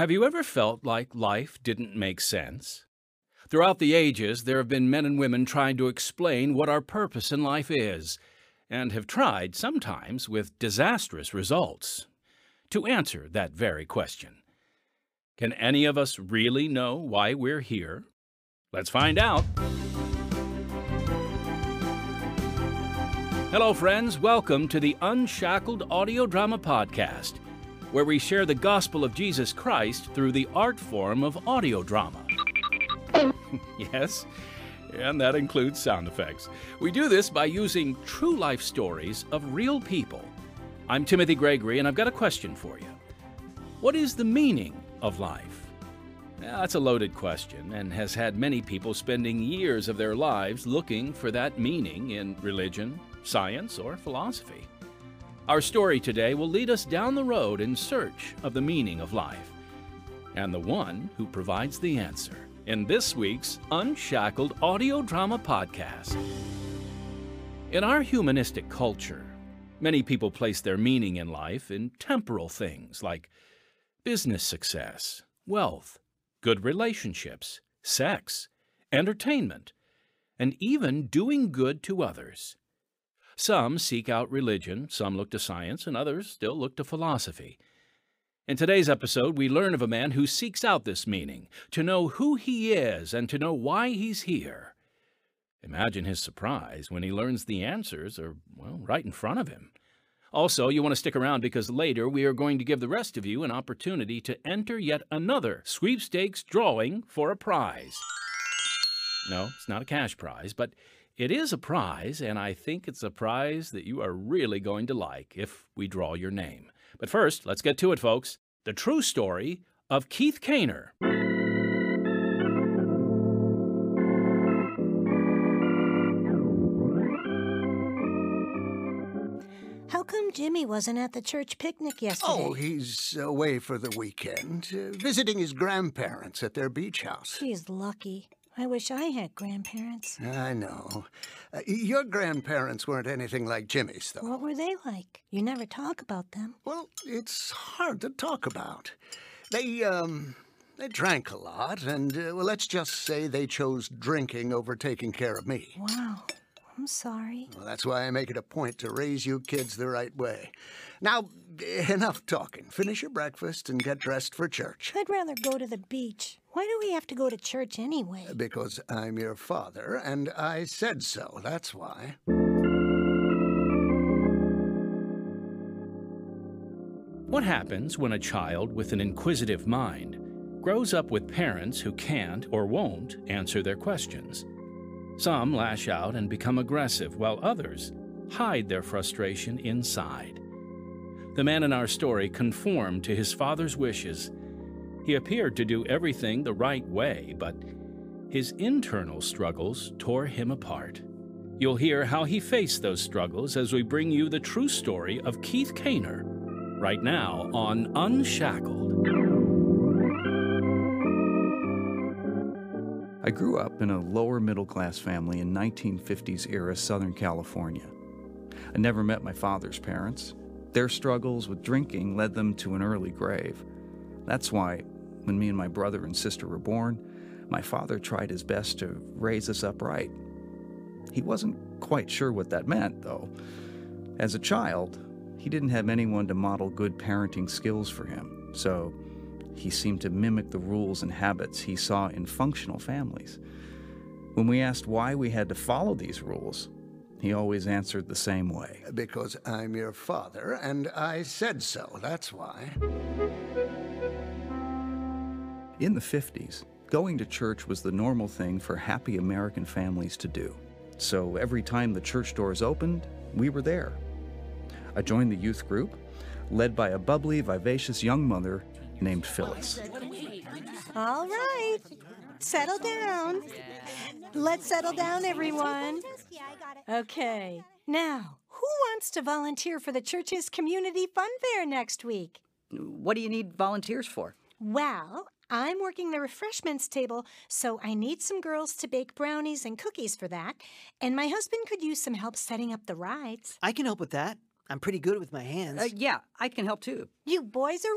Have you ever felt like life didn't make sense? Throughout the ages, there have been men and women trying to explain what our purpose in life is, and have tried, sometimes with disastrous results, to answer that very question. Can any of us really know why we're here? Let's find out. Hello, friends. Welcome to the Unshackled Audio Drama Podcast, where we share the gospel of Jesus Christ through the art form of audio drama. yes, and that includes sound effects. We do this by using true life stories of real people. I'm Timothy Gregory, and I've got a question for you. What is the meaning of life? That's a loaded question and has had many people spending years of their lives looking for that meaning in religion, science, or philosophy. Our story today will lead us down the road in search of the meaning of life and the one who provides the answer in this week's Unshackled Audio Drama Podcast. In our humanistic culture, many people place their meaning in life in temporal things like business success, wealth, good relationships, sex, entertainment, and even doing good to others. Some seek out religion, some look to science, and others still look to philosophy. In today's episode, we learn of a man who seeks out this meaning, to know who he is and to know why he's here. Imagine his surprise when he learns the answers are, well, right in front of him. Also, you want to stick around because later we are going to give the rest of you an opportunity to enter yet another sweepstakes drawing for a prize. No, it's not a cash prize, but it is a prize, and I think it's a prize that you are really going to like if we draw your name. But first, let's get to it, folks. The true story of Keith Kaynor. How come Jimmy wasn't at the church picnic yesterday? Oh, he's away for the weekend, uh, visiting his grandparents at their beach house. He's lucky. I wish I had grandparents. I know. Uh, your grandparents weren't anything like Jimmy's, though. What were they like? You never talk about them. Well, it's hard to talk about. They, um, they drank a lot, and, uh, well, let's just say they chose drinking over taking care of me. Wow. I'm sorry. Well, that's why I make it a point to raise you kids the right way. Now, enough talking. Finish your breakfast and get dressed for church. I'd rather go to the beach. Why do we have to go to church anyway? Because I'm your father, and I said so. That's why. What happens when a child with an inquisitive mind grows up with parents who can't or won't answer their questions? Some lash out and become aggressive, while others hide their frustration inside. The man in our story conformed to his father's wishes. He appeared to do everything the right way, but his internal struggles tore him apart. You'll hear how he faced those struggles as we bring you the true story of Keith Kaynor right now on Unshackled. I grew up in a lower middle class family in 1950s era Southern California. I never met my father's parents. Their struggles with drinking led them to an early grave. That's why, when me and my brother and sister were born, my father tried his best to raise us upright. He wasn't quite sure what that meant, though. As a child, he didn't have anyone to model good parenting skills for him, so he seemed to mimic the rules and habits he saw in functional families. When we asked why we had to follow these rules, he always answered the same way. Because I'm your father, and I said so. That's why. In the 50s, going to church was the normal thing for happy American families to do. So every time the church doors opened, we were there. I joined the youth group, led by a bubbly, vivacious young mother named Phyllis. All right. Settle down. Let's settle down, everyone. Okay. Now, who wants to volunteer for the church's community fun fair next week? What do you need volunteers for? Well, I'm working the refreshments table, so I need some girls to bake brownies and cookies for that. And my husband could use some help setting up the rides. I can help with that. I'm pretty good with my hands. Uh, yeah, I can help too. You boys are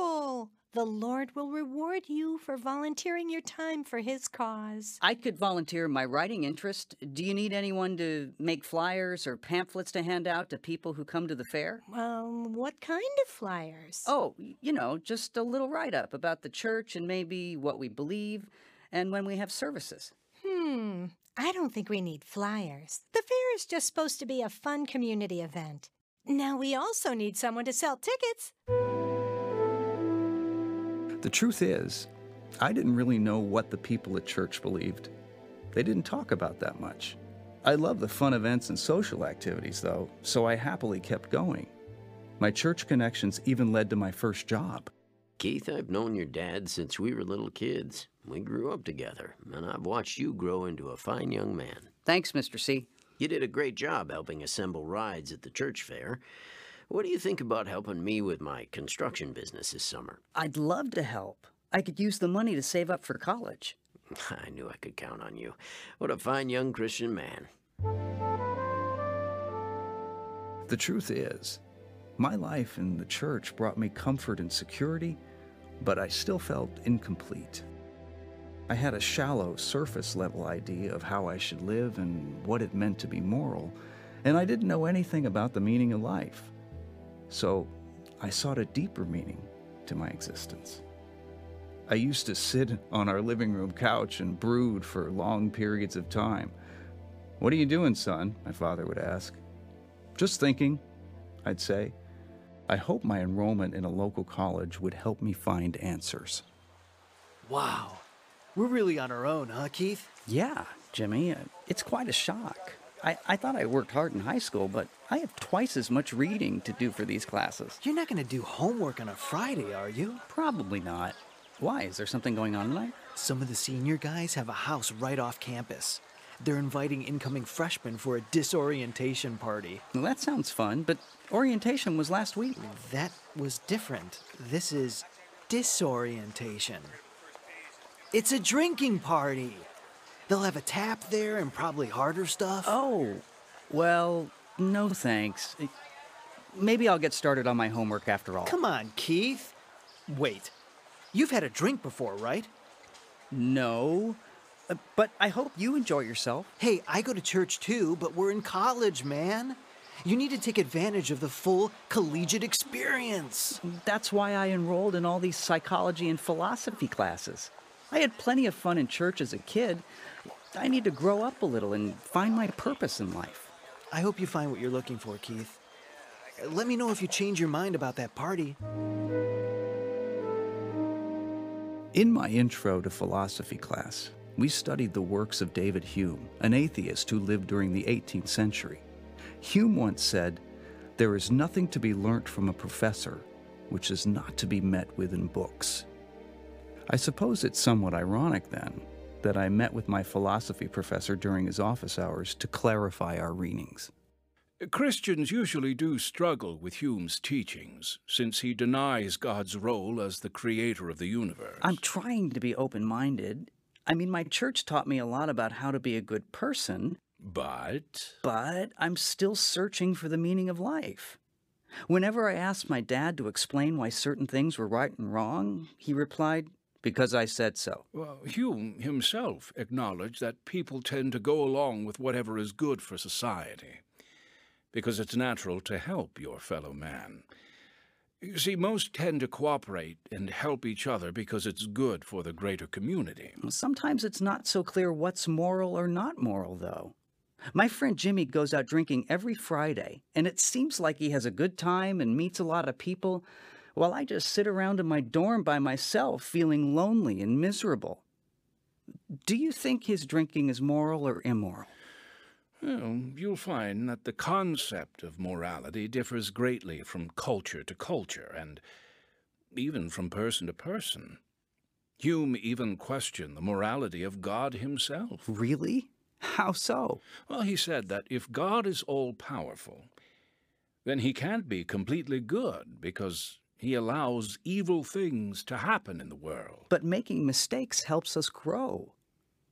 wonderful. The Lord will reward you for volunteering your time for His cause. I could volunteer my writing interest. Do you need anyone to make flyers or pamphlets to hand out to people who come to the fair? Um, what kind of flyers? Oh, you know, just a little write up about the church and maybe what we believe and when we have services. Hmm, I don't think we need flyers. The fair is just supposed to be a fun community event. Now we also need someone to sell tickets. The truth is, I didn't really know what the people at church believed. They didn't talk about that much. I love the fun events and social activities, though, so I happily kept going. My church connections even led to my first job. Keith, I've known your dad since we were little kids. We grew up together, and I've watched you grow into a fine young man. Thanks, Mr. C. You did a great job helping assemble rides at the church fair. What do you think about helping me with my construction business this summer? I'd love to help. I could use the money to save up for college. I knew I could count on you. What a fine young Christian man. The truth is, my life in the church brought me comfort and security, but I still felt incomplete. I had a shallow, surface level idea of how I should live and what it meant to be moral, and I didn't know anything about the meaning of life. So I sought a deeper meaning to my existence. I used to sit on our living room couch and brood for long periods of time. What are you doing, son? My father would ask. Just thinking, I'd say. I hope my enrollment in a local college would help me find answers. Wow. We're really on our own, huh, Keith? Yeah, Jimmy. It's quite a shock. I, I thought I worked hard in high school, but I have twice as much reading to do for these classes. You're not going to do homework on a Friday, are you? Probably not. Why? Is there something going on tonight? Some of the senior guys have a house right off campus. They're inviting incoming freshmen for a disorientation party. Well, that sounds fun, but orientation was last week. That was different. This is disorientation. It's a drinking party. They'll have a tap there and probably harder stuff. Oh, well, no thanks. Maybe I'll get started on my homework after all. Come on, Keith. Wait. You've had a drink before, right? No. Uh, but I hope you enjoy yourself. Hey, I go to church too, but we're in college, man. You need to take advantage of the full collegiate experience. That's why I enrolled in all these psychology and philosophy classes. I had plenty of fun in church as a kid. I need to grow up a little and find my purpose in life. I hope you find what you're looking for, Keith. Let me know if you change your mind about that party. In my intro to philosophy class, we studied the works of David Hume, an atheist who lived during the 18th century. Hume once said, There is nothing to be learnt from a professor which is not to be met with in books. I suppose it's somewhat ironic, then, that I met with my philosophy professor during his office hours to clarify our readings. Christians usually do struggle with Hume's teachings, since he denies God's role as the creator of the universe. I'm trying to be open minded. I mean, my church taught me a lot about how to be a good person. But? But I'm still searching for the meaning of life. Whenever I asked my dad to explain why certain things were right and wrong, he replied, because I said so. Well, Hume himself acknowledged that people tend to go along with whatever is good for society, because it's natural to help your fellow man. You see, most tend to cooperate and help each other because it's good for the greater community. Sometimes it's not so clear what's moral or not moral, though. My friend Jimmy goes out drinking every Friday, and it seems like he has a good time and meets a lot of people, while I just sit around in my dorm by myself feeling lonely and miserable. Do you think his drinking is moral or immoral? Well, you'll find that the concept of morality differs greatly from culture to culture, and even from person to person. Hume even questioned the morality of God himself. Really? How so? Well, he said that if God is all powerful, then he can't be completely good because he allows evil things to happen in the world. But making mistakes helps us grow.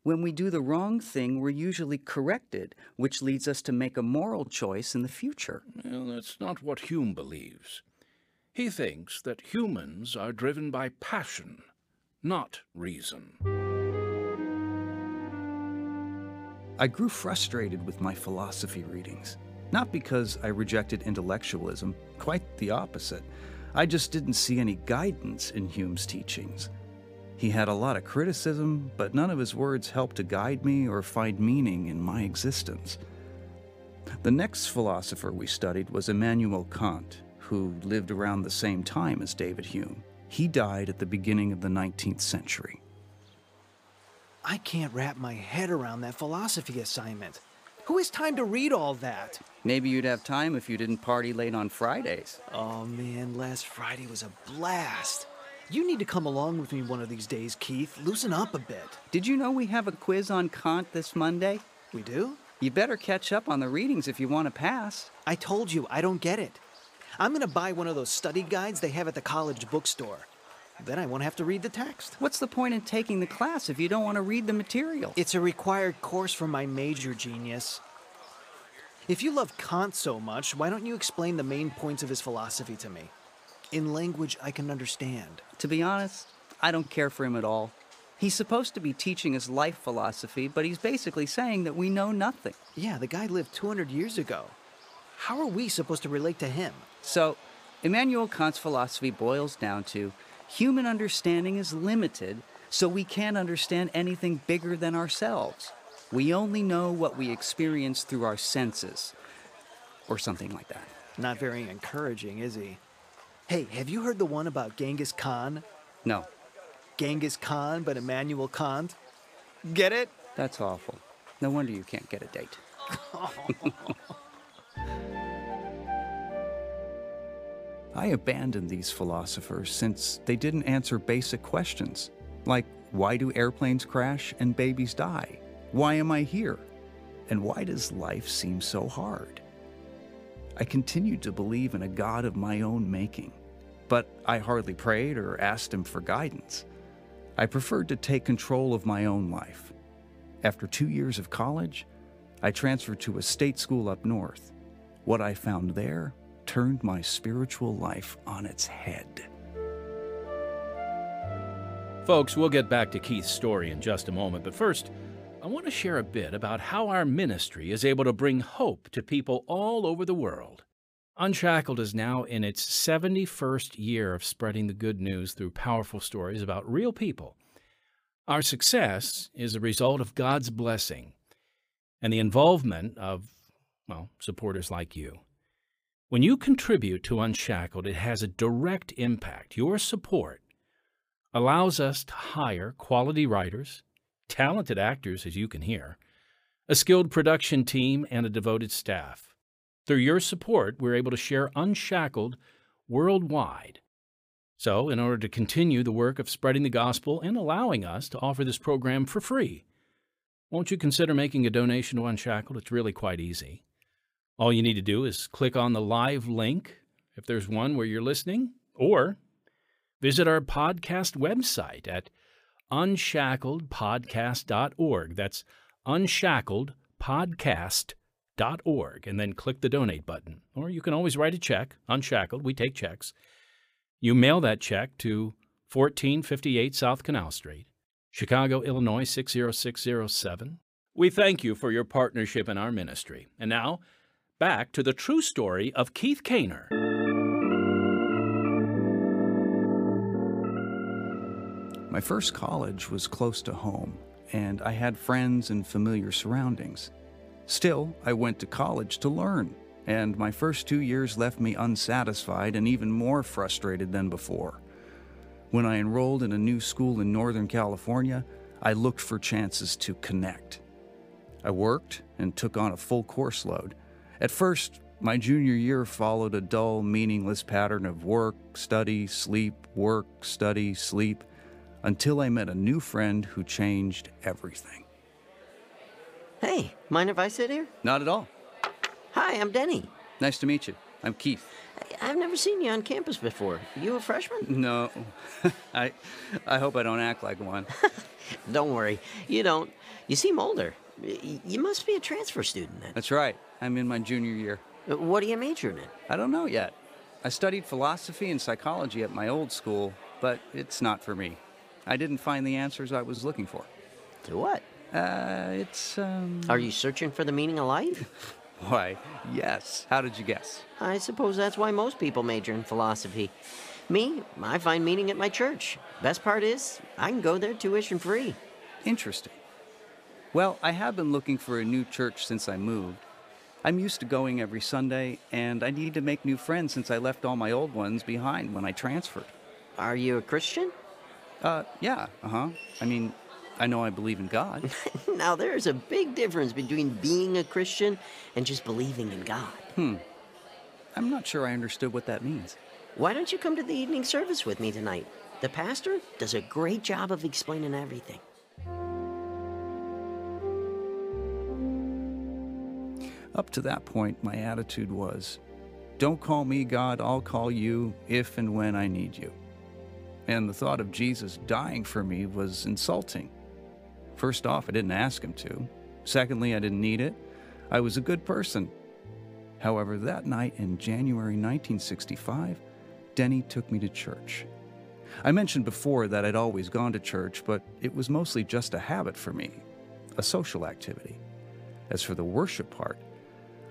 When we do the wrong thing, we're usually corrected, which leads us to make a moral choice in the future. Well, that's not what Hume believes. He thinks that humans are driven by passion, not reason. I grew frustrated with my philosophy readings. Not because I rejected intellectualism, quite the opposite. I just didn't see any guidance in Hume's teachings. He had a lot of criticism, but none of his words helped to guide me or find meaning in my existence. The next philosopher we studied was Immanuel Kant, who lived around the same time as David Hume. He died at the beginning of the 19th century. I can't wrap my head around that philosophy assignment. Who has time to read all that? Maybe you'd have time if you didn't party late on Fridays. Oh man, last Friday was a blast. You need to come along with me one of these days, Keith. Loosen up a bit. Did you know we have a quiz on Kant this Monday? We do? You better catch up on the readings if you want to pass. I told you, I don't get it. I'm gonna buy one of those study guides they have at the college bookstore. Then I won't have to read the text. What's the point in taking the class if you don't want to read the material? It's a required course for my major, genius. If you love Kant so much, why don't you explain the main points of his philosophy to me? In language I can understand. To be honest, I don't care for him at all. He's supposed to be teaching us life philosophy, but he's basically saying that we know nothing. Yeah, the guy lived 200 years ago. How are we supposed to relate to him? So, Immanuel Kant's philosophy boils down to human understanding is limited, so we can't understand anything bigger than ourselves. We only know what we experience through our senses, or something like that. Not very encouraging, is he? Hey, have you heard the one about Genghis Khan? No, Genghis Khan, but Immanuel Kant? Get it? that's awful. No wonder you can't get a date. I abandoned these philosophers since they didn't answer basic questions, like why do airplanes crash and babies die? Why am I here? And why does life seem so hard? I continued to believe in a God of my own making, but I hardly prayed or asked him for guidance. I preferred to take control of my own life. After two years of college, I transferred to a state school up north. What I found there turned my spiritual life on its head. Folks, we'll get back to Keith's story in just a moment, but first, I want to share a bit about how our ministry is able to bring hope to people all over the world. Unshackled is now in its 71st year of spreading the good news through powerful stories about real people. Our success is a result of God's blessing and the involvement of, well, supporters like you. When you contribute to Unshackled, it has a direct impact. Your support allows us to hire quality writers, talented actors, as you can hear, a skilled production team, and a devoted staff. Through your support, we're able to share Unshackled worldwide. So, in order to continue the work of spreading the gospel and allowing us to offer this program for free, won't you consider making a donation to Unshackled? It's really quite easy. All you need to do is click on the live link, if there's one where you're listening, or visit our podcast website at unshackledpodcast.org. That's unshackledpodcast.org, and then click the donate button. Or you can always write a check, unshackled, we take checks. You mail that check to 1458 South Canal Street, Chicago, Illinois 60607. We thank you for your partnership in our ministry. And now, back to the true story of Keith Kaynor. My first college was close to home, and I had friends and familiar surroundings. Still, I went to college to learn, and my first two years left me unsatisfied and even more frustrated than before. When I enrolled in a new school in Northern California, I looked for chances to connect. I worked and took on a full course load. At first, my junior year followed a dull, meaningless pattern of work, study, sleep, work, study, sleep, until I met a new friend who changed everything. Hey, mind if I sit here? Not at all. Hi, I'm Denny. Nice to meet you. I'm Keith. I've never seen you on campus before. You a freshman? No, I, I hope I don't act like one. Don't worry, you don't. You seem older. You must be a transfer student then. That's right. I'm in my junior year. Uh, What are you majoring in? I don't know yet. I studied philosophy and psychology at my old school, but it's not for me. I didn't find the answers I was looking for. To what? Uh, it's, um. Are you searching for the meaning of life? Why, yes. How did you guess? I suppose that's why most people major in philosophy. Me, I find meaning at my church. Best part is, I can go there tuition free. Interesting. Well, I have been looking for a new church since I moved. I'm used to going every Sunday, and I need to make new friends since I left all my old ones behind when I transferred. Are you a Christian? Uh, yeah, uh huh. I mean, I know I believe in God. now, there's a big difference between being a Christian and just believing in God. Hmm. I'm not sure I understood what that means. Why don't you come to the evening service with me tonight? The pastor does a great job of explaining everything. Up to that point, my attitude was don't call me God, I'll call you if and when I need you. And the thought of Jesus dying for me was insulting. First off, I didn't ask him to. Secondly, I didn't need it. I was a good person. However, that night in January 1965, Denny took me to church. I mentioned before that I'd always gone to church, but it was mostly just a habit for me, a social activity. As for the worship part,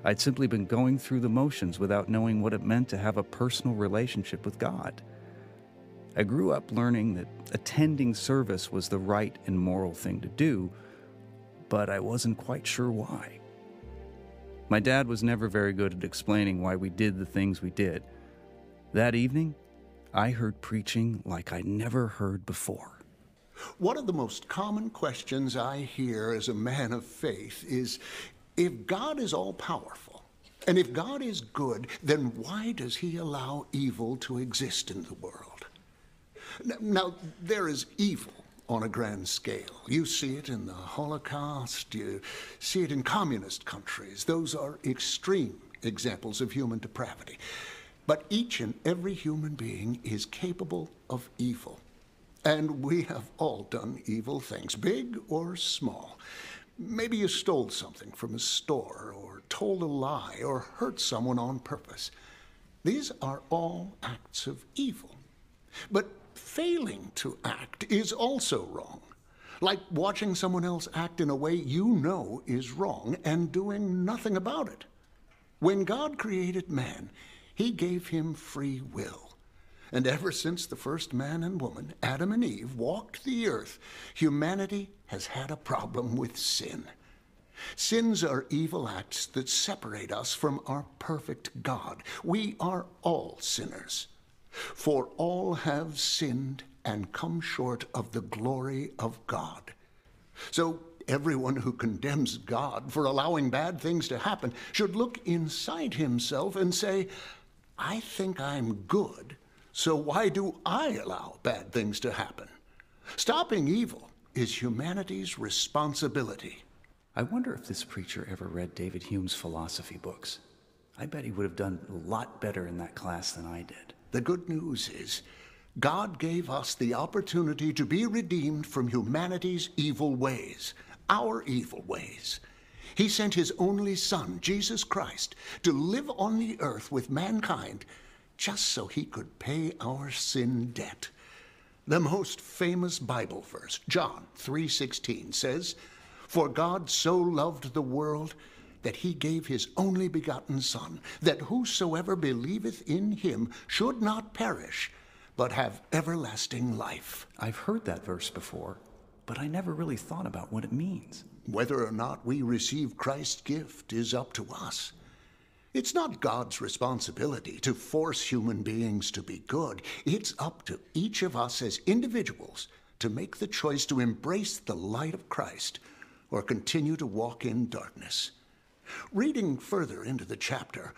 I'd simply been going through the motions without knowing what it meant to have a personal relationship with God. I grew up learning that attending service was the right and moral thing to do, but I wasn't quite sure why. My dad was never very good at explaining why we did the things we did. That evening, I heard preaching like I'd never heard before. One of the most common questions I hear as a man of faith is if God is all powerful, and if God is good, then why does he allow evil to exist in the world? Now, there is evil on a grand scale. You see it in the Holocaust, you see it in communist countries. Those are extreme examples of human depravity. But each and every human being is capable of evil. And we have all done evil things, big or small. Maybe you stole something from a store, or told a lie, or hurt someone on purpose. These are all acts of evil. But failing to act is also wrong. Like watching someone else act in a way you know is wrong and doing nothing about it. When God created man, he gave him free will. And ever since the first man and woman, Adam and Eve, walked the earth, humanity has had a problem with sin. Sins are evil acts that separate us from our perfect God. We are all sinners. For all have sinned and come short of the glory of God. So everyone who condemns God for allowing bad things to happen should look inside himself and say, I think I'm good so why do I allow bad things to happen? Stopping evil is humanity's responsibility. I wonder if this preacher ever read David Hume's philosophy books. I bet he would have done a lot better in that class than I did. The good news is, God gave us the opportunity to be redeemed from humanity's evil ways, our evil ways. He sent his only Son, Jesus Christ, to live on the earth with mankind just so he could pay our sin debt. The most famous Bible verse, John 3:16 says, "For God so loved the world that he gave his only begotten son, that whosoever believeth in him should not perish, but have everlasting life." I've heard that verse before, but I never really thought about what it means. Whether or not we receive Christ's gift is up to us. It's not God's responsibility to force human beings to be good. It's up to each of us as individuals to make the choice to embrace the light of Christ or continue to walk in darkness. Reading further into the chapter,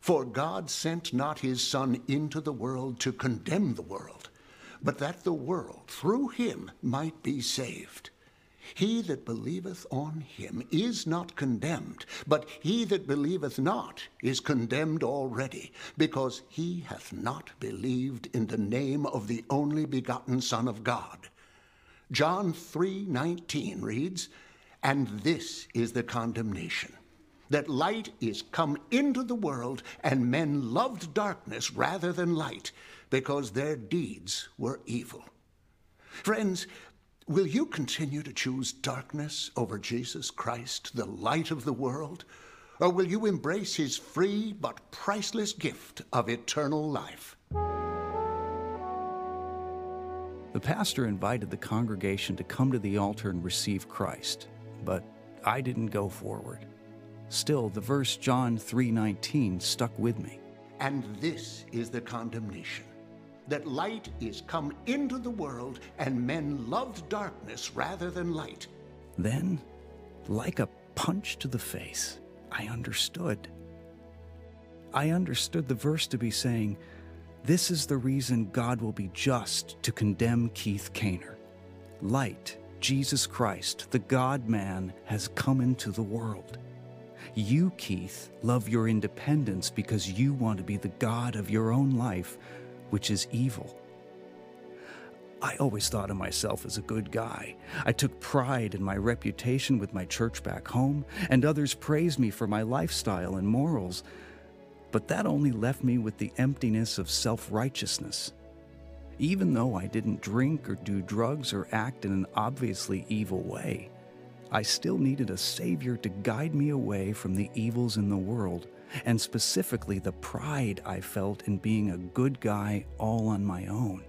for God sent not his Son into the world to condemn the world, but that the world through him might be saved. He that believeth on him is not condemned, but he that believeth not is condemned already, because he hath not believed in the name of the only begotten Son of God. John 3:19 reads, "And this is the condemnation, that light is come into the world, and men loved darkness rather than light, because their deeds were evil. Friends, will you continue to choose darkness over Jesus Christ, the light of the world? Or will you embrace his free but priceless gift of eternal life? The pastor invited the congregation to come to the altar and receive Christ, but I didn't go forward. Still, the verse John 3:19 stuck with me. And this is the condemnation that light is come into the world and men loved darkness rather than light. Then, like a punch to the face, I understood. I understood the verse to be saying, This is the reason God will be just to condemn Keith Kaynor. Light, Jesus Christ, the God man, has come into the world. You, Keith, love your independence because you want to be the God of your own life, which is evil. I always thought of myself as a good guy. I took pride in my reputation with my church back home, and others praised me for my lifestyle and morals. But that only left me with the emptiness of self righteousness. Even though I didn't drink or do drugs or act in an obviously evil way, I still needed a Savior to guide me away from the evils in the world, and specifically the pride I felt in being a good guy all on my own.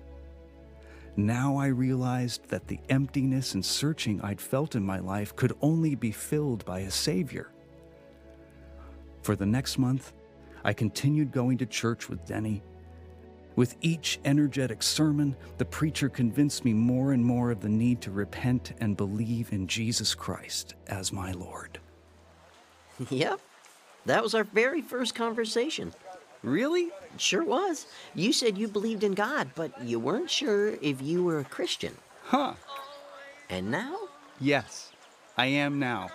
Now I realized that the emptiness and searching I'd felt in my life could only be filled by a Savior. For the next month, I continued going to church with Denny. With each energetic sermon, the preacher convinced me more and more of the need to repent and believe in Jesus Christ as my Lord. Yep, that was our very first conversation. Really? Sure was. You said you believed in God, but you weren't sure if you were a Christian. Huh. And now? Yes, I am now.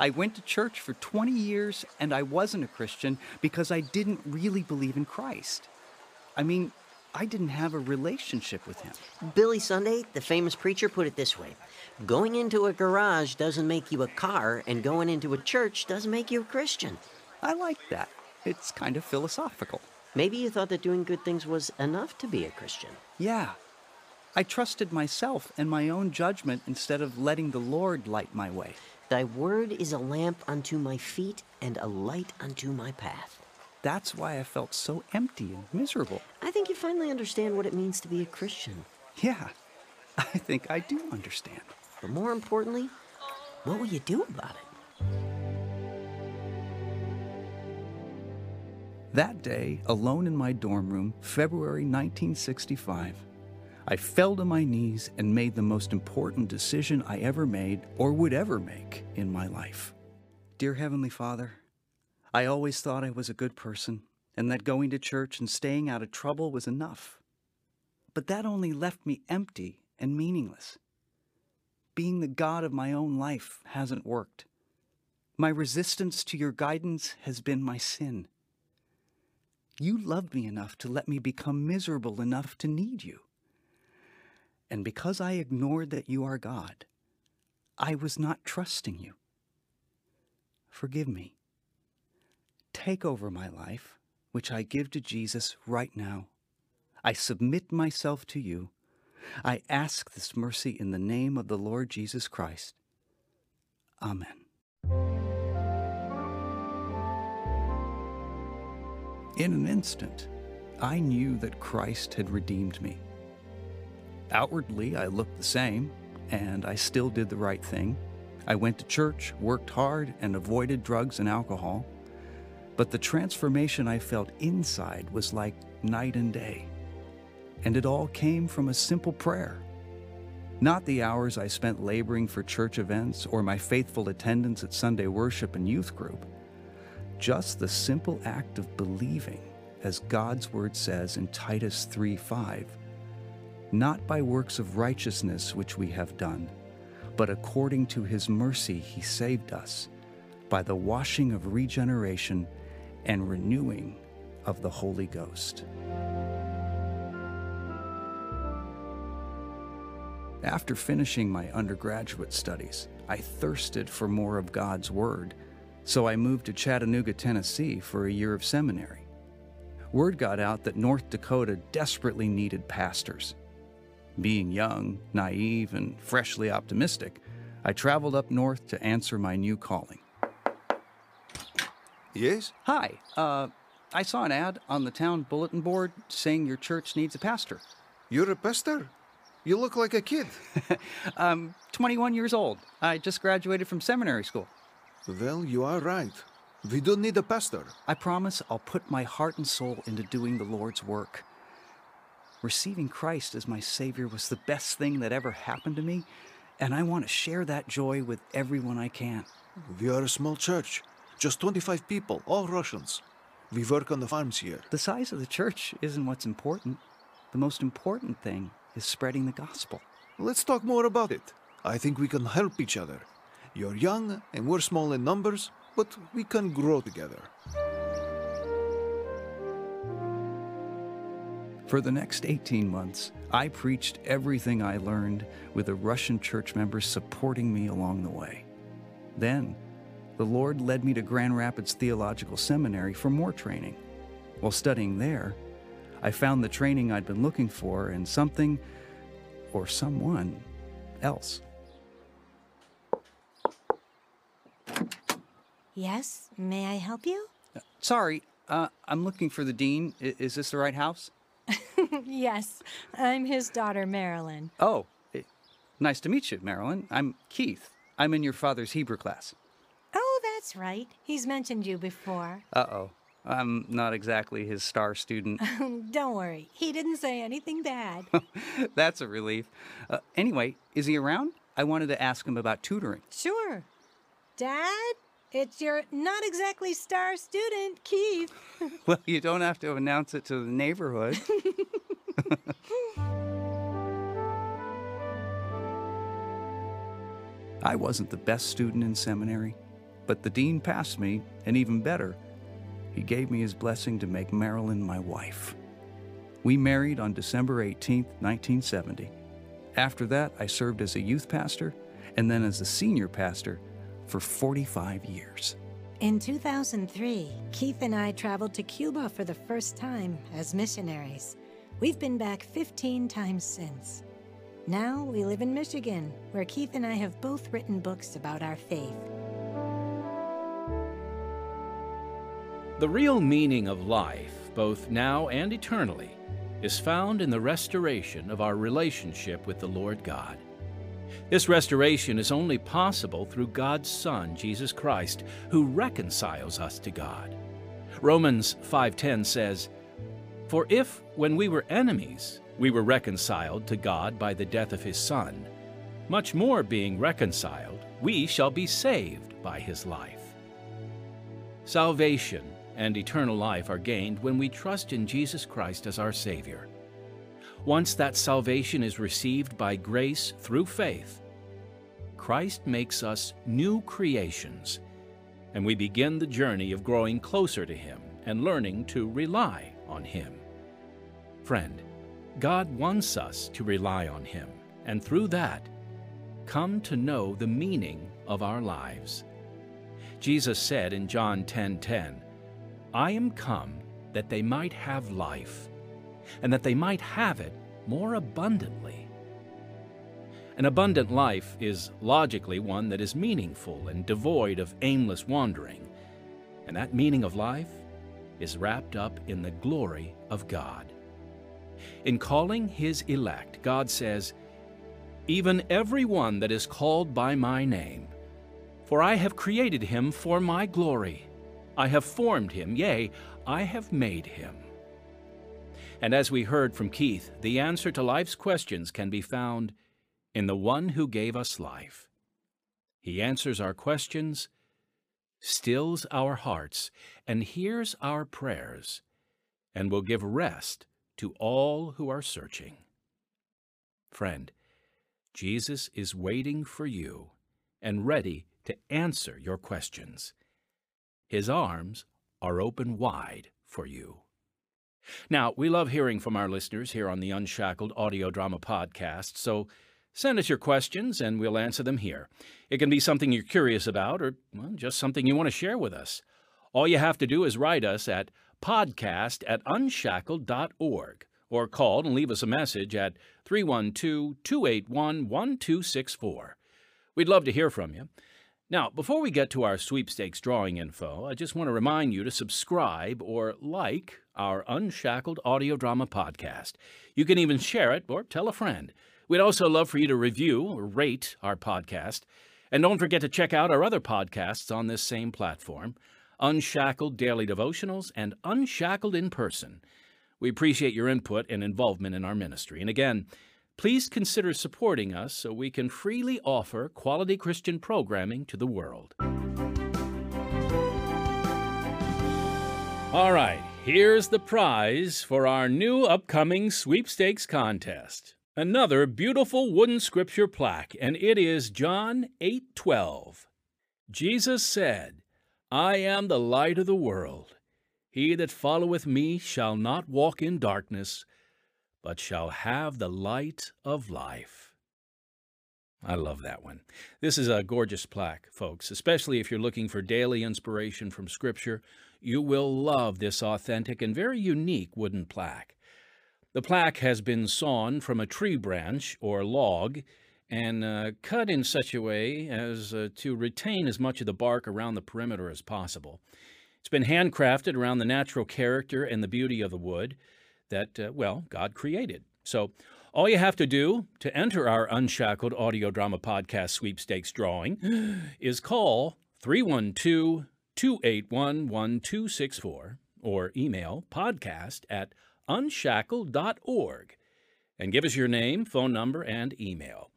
I went to church for 20 years and I wasn't a Christian because I didn't really believe in Christ. I mean, I didn't have a relationship with him. Billy Sunday, the famous preacher, put it this way Going into a garage doesn't make you a car, and going into a church doesn't make you a Christian. I like that. It's kind of philosophical. Maybe you thought that doing good things was enough to be a Christian. Yeah. I trusted myself and my own judgment instead of letting the Lord light my way. Thy word is a lamp unto my feet and a light unto my path. That's why I felt so empty and miserable. I think you finally understand what it means to be a Christian. Yeah, I think I do understand. But more importantly, what will you do about it? That day, alone in my dorm room, February 1965, I fell to my knees and made the most important decision I ever made or would ever make in my life. Dear Heavenly Father, I always thought I was a good person and that going to church and staying out of trouble was enough. But that only left me empty and meaningless. Being the God of my own life hasn't worked. My resistance to your guidance has been my sin. You loved me enough to let me become miserable enough to need you. And because I ignored that you are God, I was not trusting you. Forgive me. Take over my life, which I give to Jesus right now. I submit myself to you. I ask this mercy in the name of the Lord Jesus Christ. Amen. In an instant, I knew that Christ had redeemed me. Outwardly, I looked the same, and I still did the right thing. I went to church, worked hard, and avoided drugs and alcohol. But the transformation I felt inside was like night and day. And it all came from a simple prayer. Not the hours I spent laboring for church events or my faithful attendance at Sunday worship and youth group. Just the simple act of believing, as God's word says in Titus 3 5, not by works of righteousness which we have done, but according to his mercy he saved us, by the washing of regeneration and renewing of the Holy Ghost. After finishing my undergraduate studies, I thirsted for more of God's Word, So I moved to Chattanooga, Tennessee for a year of seminary. Word got out that North Dakota desperately needed pastors. Being young, naive, and freshly optimistic, I traveled up north to answer my new calling. Yes? Hi, uh, I saw an ad on the town bulletin board saying your church needs a pastor. You're a pastor? You look like a kid. I'm 21 years old. I just graduated from seminary school. well, you are right. We don't need a pastor. I promise I'll put my heart and soul into doing the Lord's work. Receiving Christ as my Savior was the best thing that ever happened to me, and I want to share that joy with everyone I can. We are a small church, just 25 people, all Russians. We work on the farms here. The size of the church isn't what's important. The most important thing is spreading the gospel. Let's talk more about it. I think we can help each other. You're young and we're small in numbers, but we can grow together. For the next 18 months, I preached everything I learned with the Russian church members supporting me along the way. Then, the Lord led me to Grand Rapids Theological Seminary for more training. While studying there, I found the training I'd been looking for in something or someone else. Yes, may I help you? Sorry, uh, I'm looking for the dean. I- is this the right house? yes, I'm his daughter, Marilyn. Oh, eh, nice to meet you, Marilyn. I'm Keith. I'm in your father's Hebrew class. That's right. He's mentioned you before. Uh oh. I'm not exactly his star student. Don't worry, he didn't say anything bad. That's a relief. Uh, anyway, is he around? I wanted to ask him about tutoring. sure. Dad, it's your not exactly star student, Keith. Well, you don't have to announce it to the neighborhood. I wasn't the best student in seminary, but the dean passed me, and even better, he gave me his blessing to make Marilyn my wife. We married on December 18, 1970. After that, I served as a youth pastor and then as a senior pastor for 45 years. In 2003, Keith and I traveled to Cuba for the first time as missionaries. We've been back 15 times since. Now we live in Michigan, where Keith and I have both written books about our faith. The real meaning of life, both now and eternally, is found in the restoration of our relationship with the Lord God. This restoration is only possible through God's Son, Jesus Christ, who reconciles us to God. Romans 5:10 says, "For if when we were enemies, we were reconciled to God by the death of his Son, much more being reconciled, we shall be saved by his life." Salvation and eternal life are gained when we trust in Jesus Christ as our Savior. Once that salvation is received by grace through faith, Christ makes us new creations, and we begin the journey of growing closer to Him and learning to rely on Him. Friend, God wants us to rely on Him, and through that, come to know the meaning of our lives. Jesus said in John 10:10, I am come that they might have life, and that they might have it more abundantly. An abundant life is logically one that is meaningful and devoid of aimless wandering, and that meaning of life is wrapped up in the glory of God. In calling His elect, God says, Even every one that is called by my name, for I have created him for my glory. I have formed him, yea, I have made him. And as we heard from Keith, the answer to life's questions can be found in the one who gave us life. He answers our questions, stills our hearts, and hears our prayers, and will give rest to all who are searching. Friend, Jesus is waiting for you and ready to answer your questions. His arms are open wide for you. Now, we love hearing from our listeners here on the Unshackled Audio Drama Podcast, so Send us your questions and we'll answer them here. It can be something you're curious about or well, just something you want to share with us. All you have to do is write us at podcast at unshackled.org or call and leave us a message at 312 281 1264. We'd love to hear from you. Now, before we get to our sweepstakes drawing info, I just want to remind you to subscribe or like our Unshackled audio drama podcast. You can even share it or tell a friend. We'd also love for you to review or rate our podcast. And don't forget to check out our other podcasts on this same platform Unshackled Daily Devotionals and Unshackled in Person. We appreciate your input and involvement in our ministry. And again, please consider supporting us so we can freely offer quality Christian programming to the world. All right, here's the prize for our new upcoming sweepstakes contest. Another beautiful wooden scripture plaque, and it is John 8:12. Jesus said, I am the light of the world. He that followeth me shall not walk in darkness, but shall have the light of life. I love that one. This is a gorgeous plaque, folks, especially if you're looking for daily inspiration from Scripture. You will love this authentic and very unique wooden plaque. The plaque has been sawn from a tree branch or log and uh, cut in such a way as uh, to retain as much of the bark around the perimeter as possible. It's been handcrafted around the natural character and the beauty of the wood that, uh, well, God created. So all you have to do to enter our Unshackled audio drama podcast sweepstakes drawing is call 312 281 1264 or email podcast at unshackled.org and give us your name, phone number, and email.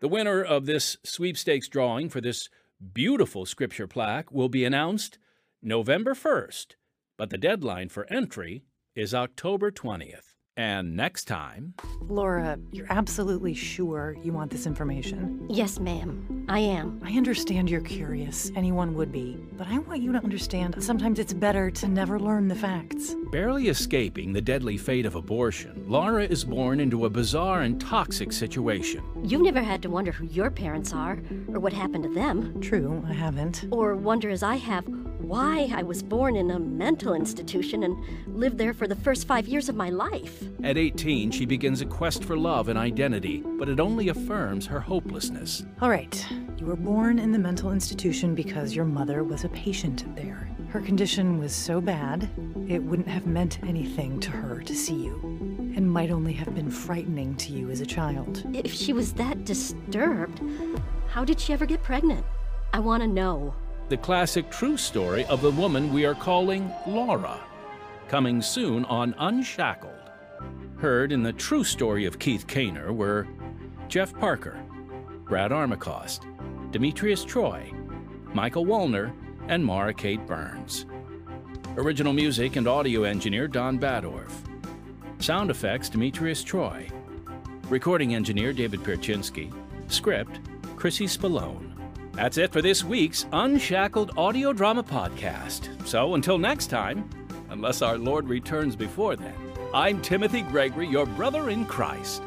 The winner of this sweepstakes drawing for this beautiful scripture plaque will be announced November 1st, but the deadline for entry is October 20th. And next time. Laura, you're absolutely sure you want this information? Yes, ma'am. I am. I understand you're curious. Anyone would be. But I want you to understand sometimes it's better to never learn the facts. Barely escaping the deadly fate of abortion, Laura is born into a bizarre and toxic situation. You've never had to wonder who your parents are or what happened to them. True, I haven't. Or wonder, as I have, why I was born in a mental institution and lived there for the first five years of my life. At 18, she begins a quest for love and identity, but it only affirms her hopelessness. All right, you were born in the mental institution because your mother was a patient there. Her condition was so bad, it wouldn't have meant anything to her to see you, and might only have been frightening to you as a child. If she was that disturbed, how did she ever get pregnant? I want to know. The classic true story of the woman we are calling Laura, coming soon on Unshackled. Heard in the true story of Keith Kaynor were Jeff Parker, Brad Armacost, Demetrius Troy, Michael Wallner, and Mara Kate Burns. Original music and audio engineer Don Badorf. Sound effects Demetrius Troy. Recording engineer David Pierczynski. Script Chrissy Spallone. That's it for this week's Unshackled Audio Drama Podcast. So until next time, unless our Lord returns before then, I'm Timothy Gregory, your brother in Christ.